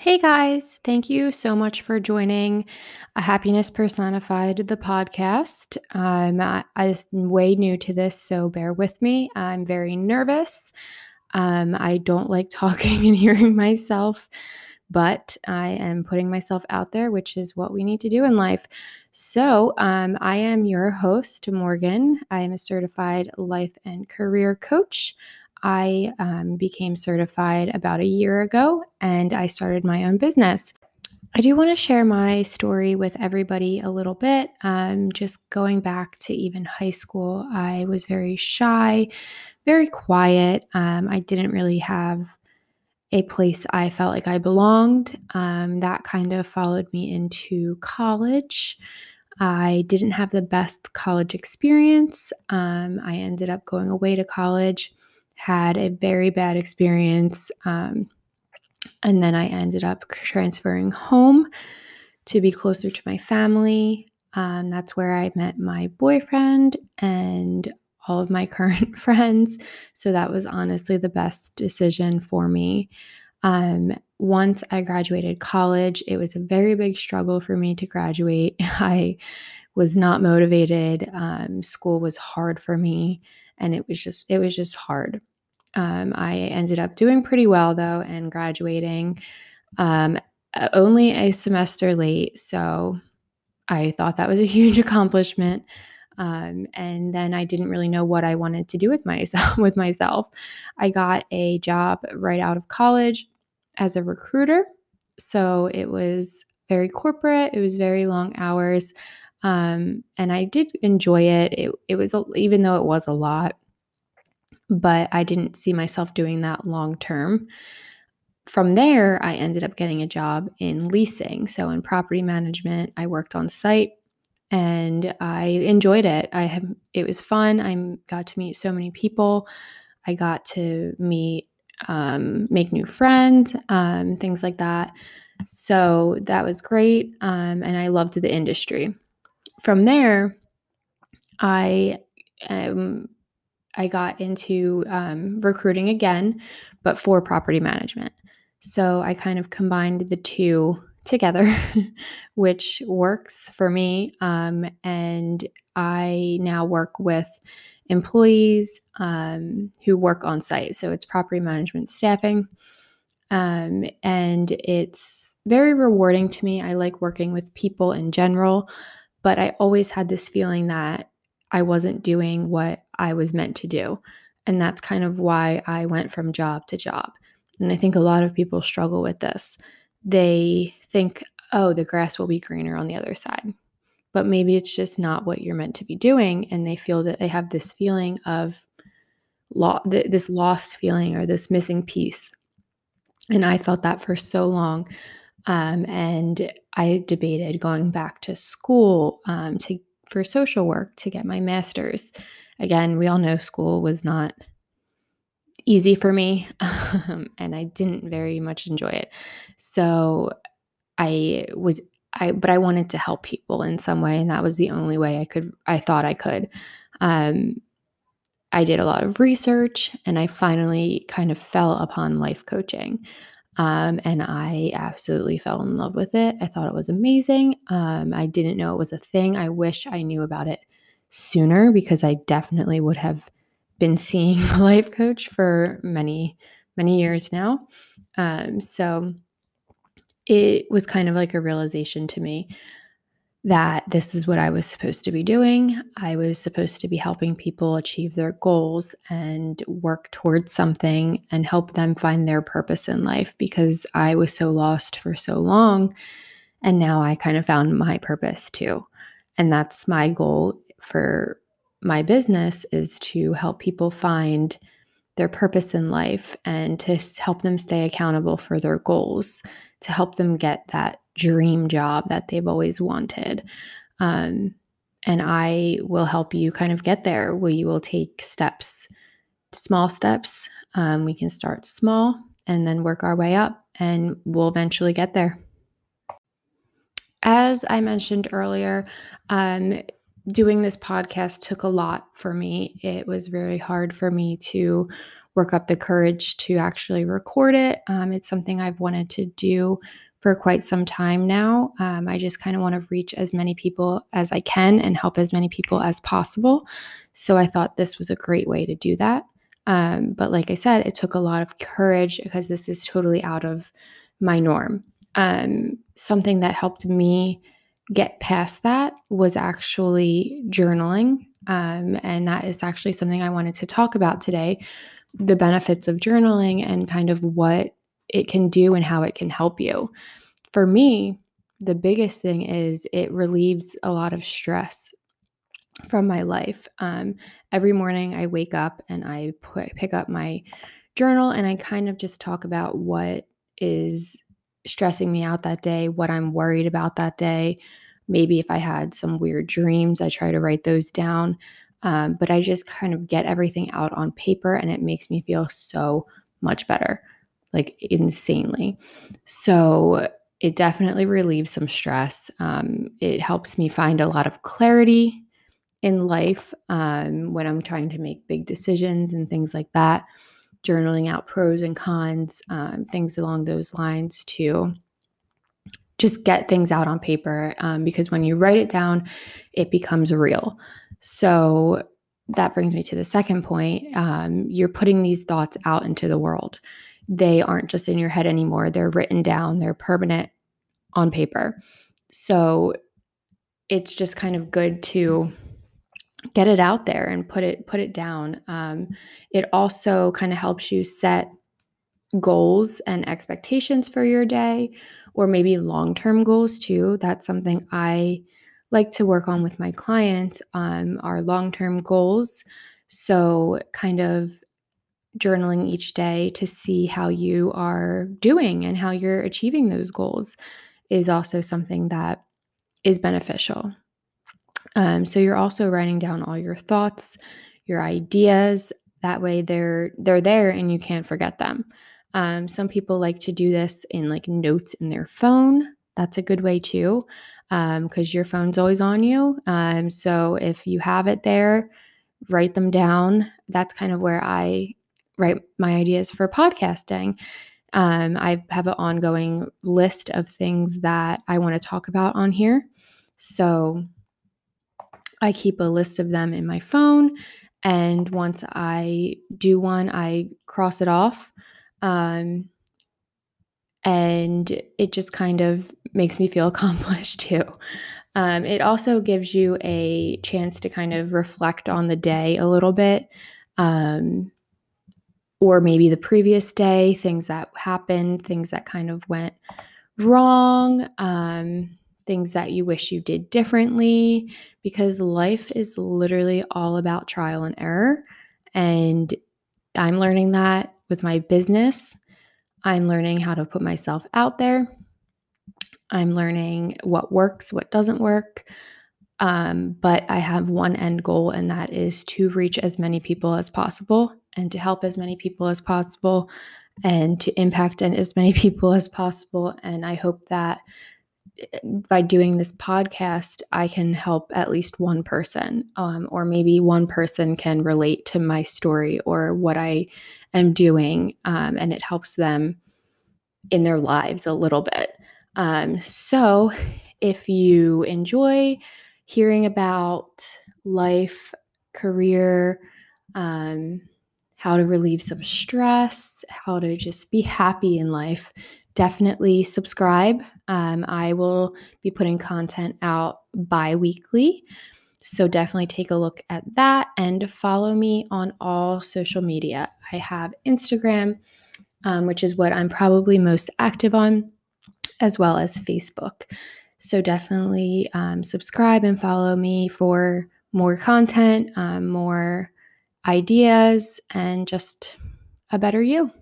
Hey guys, thank you so much for joining a Happiness Personified, the podcast. Um, I, I'm way new to this, so bear with me. I'm very nervous. Um, I don't like talking and hearing myself, but I am putting myself out there, which is what we need to do in life. So, um, I am your host, Morgan. I am a certified life and career coach. I um, became certified about a year ago and I started my own business. I do want to share my story with everybody a little bit. Um, just going back to even high school, I was very shy, very quiet. Um, I didn't really have a place I felt like I belonged. Um, that kind of followed me into college. I didn't have the best college experience. Um, I ended up going away to college had a very bad experience. Um, and then I ended up transferring home to be closer to my family. Um, that's where I met my boyfriend and all of my current friends. So that was honestly the best decision for me. Um, once I graduated college, it was a very big struggle for me to graduate. I was not motivated. Um, school was hard for me, and it was just it was just hard. Um, I ended up doing pretty well though and graduating um, only a semester late. So I thought that was a huge accomplishment. Um, and then I didn't really know what I wanted to do with myself. With myself, I got a job right out of college as a recruiter. So it was very corporate. It was very long hours, um, and I did enjoy it. It, it was even though it was a lot but I didn't see myself doing that long term. From there, I ended up getting a job in leasing. So, in property management, I worked on site and I enjoyed it. I have, it was fun. I got to meet so many people. I got to meet, um, make new friends, um, things like that. So that was great. Um, and I loved the industry. From there, I um, I got into um, recruiting again, but for property management. So I kind of combined the two together, which works for me. Um, and I now work with employees um, who work on site. So it's property management staffing. Um, and it's very rewarding to me. I like working with people in general, but I always had this feeling that I wasn't doing what I was meant to do. And that's kind of why I went from job to job. And I think a lot of people struggle with this. They think, oh, the grass will be greener on the other side. But maybe it's just not what you're meant to be doing. And they feel that they have this feeling of lo- th- this lost feeling or this missing piece. And I felt that for so long. Um, and I debated going back to school um, to for social work to get my master's. Again, we all know school was not easy for me um, and I didn't very much enjoy it. So I was I but I wanted to help people in some way and that was the only way I could I thought I could. Um, I did a lot of research and I finally kind of fell upon life coaching. Um, and I absolutely fell in love with it. I thought it was amazing. Um, I didn't know it was a thing. I wish I knew about it sooner because I definitely would have been seeing a life coach for many, many years now. Um, so it was kind of like a realization to me that this is what I was supposed to be doing. I was supposed to be helping people achieve their goals and work towards something and help them find their purpose in life because I was so lost for so long. And now I kind of found my purpose too. And that's my goal for my business is to help people find their purpose in life and to help them stay accountable for their goals, to help them get that dream job that they've always wanted. Um, and I will help you kind of get there where you will take steps, small steps. Um, we can start small and then work our way up, and we'll eventually get there. As I mentioned earlier, um, doing this podcast took a lot for me. It was very hard for me to work up the courage to actually record it. Um, it's something I've wanted to do for quite some time now. Um, I just kind of want to reach as many people as I can and help as many people as possible. So I thought this was a great way to do that. Um, but like I said, it took a lot of courage because this is totally out of my norm. Um, something that helped me get past that was actually journaling. Um, and that is actually something I wanted to talk about today the benefits of journaling and kind of what it can do and how it can help you. For me, the biggest thing is it relieves a lot of stress from my life. Um, every morning I wake up and I put, pick up my journal and I kind of just talk about what is stressing me out that day, what I'm worried about that day. Maybe if I had some weird dreams, I try to write those down. Um, but I just kind of get everything out on paper and it makes me feel so much better like insanely. So it definitely relieves some stress. Um, it helps me find a lot of clarity in life um, when I'm trying to make big decisions and things like that. Journaling out pros and cons, um, things along those lines to just get things out on paper um, because when you write it down, it becomes real. So that brings me to the second point. Um, you're putting these thoughts out into the world they aren't just in your head anymore. They're written down, they're permanent on paper. So it's just kind of good to get it out there and put it put it down. Um, it also kind of helps you set goals and expectations for your day, or maybe long term goals too. That's something I like to work on with my clients. Um, our long term goals. So kind of journaling each day to see how you are doing and how you're achieving those goals is also something that is beneficial. Um, so you're also writing down all your thoughts, your ideas. That way they're they're there and you can't forget them. Um, some people like to do this in like notes in their phone. That's a good way too, because um, your phone's always on you. Um, so if you have it there, write them down. That's kind of where I write my ideas for podcasting. Um, I have an ongoing list of things that I want to talk about on here. So I keep a list of them in my phone. And once I do one, I cross it off. Um, and it just kind of makes me feel accomplished too. Um, it also gives you a chance to kind of reflect on the day a little bit. Um, or maybe the previous day, things that happened, things that kind of went wrong, um, things that you wish you did differently, because life is literally all about trial and error. And I'm learning that with my business. I'm learning how to put myself out there. I'm learning what works, what doesn't work. Um, but I have one end goal, and that is to reach as many people as possible and to help as many people as possible and to impact as many people as possible. And I hope that eh, by doing this podcast, I can help at least one person, um, or maybe one person can relate to my story or what I am doing, um, and it helps them in their lives a little bit. Um, so, if you enjoy hearing about life, career, um, how to relieve some stress, how to just be happy in life, definitely subscribe. Um, I will be putting content out bi weekly. So definitely take a look at that and follow me on all social media. I have Instagram, um, which is what I'm probably most active on, as well as Facebook. So definitely um, subscribe and follow me for more content, um, more ideas, and just a better you.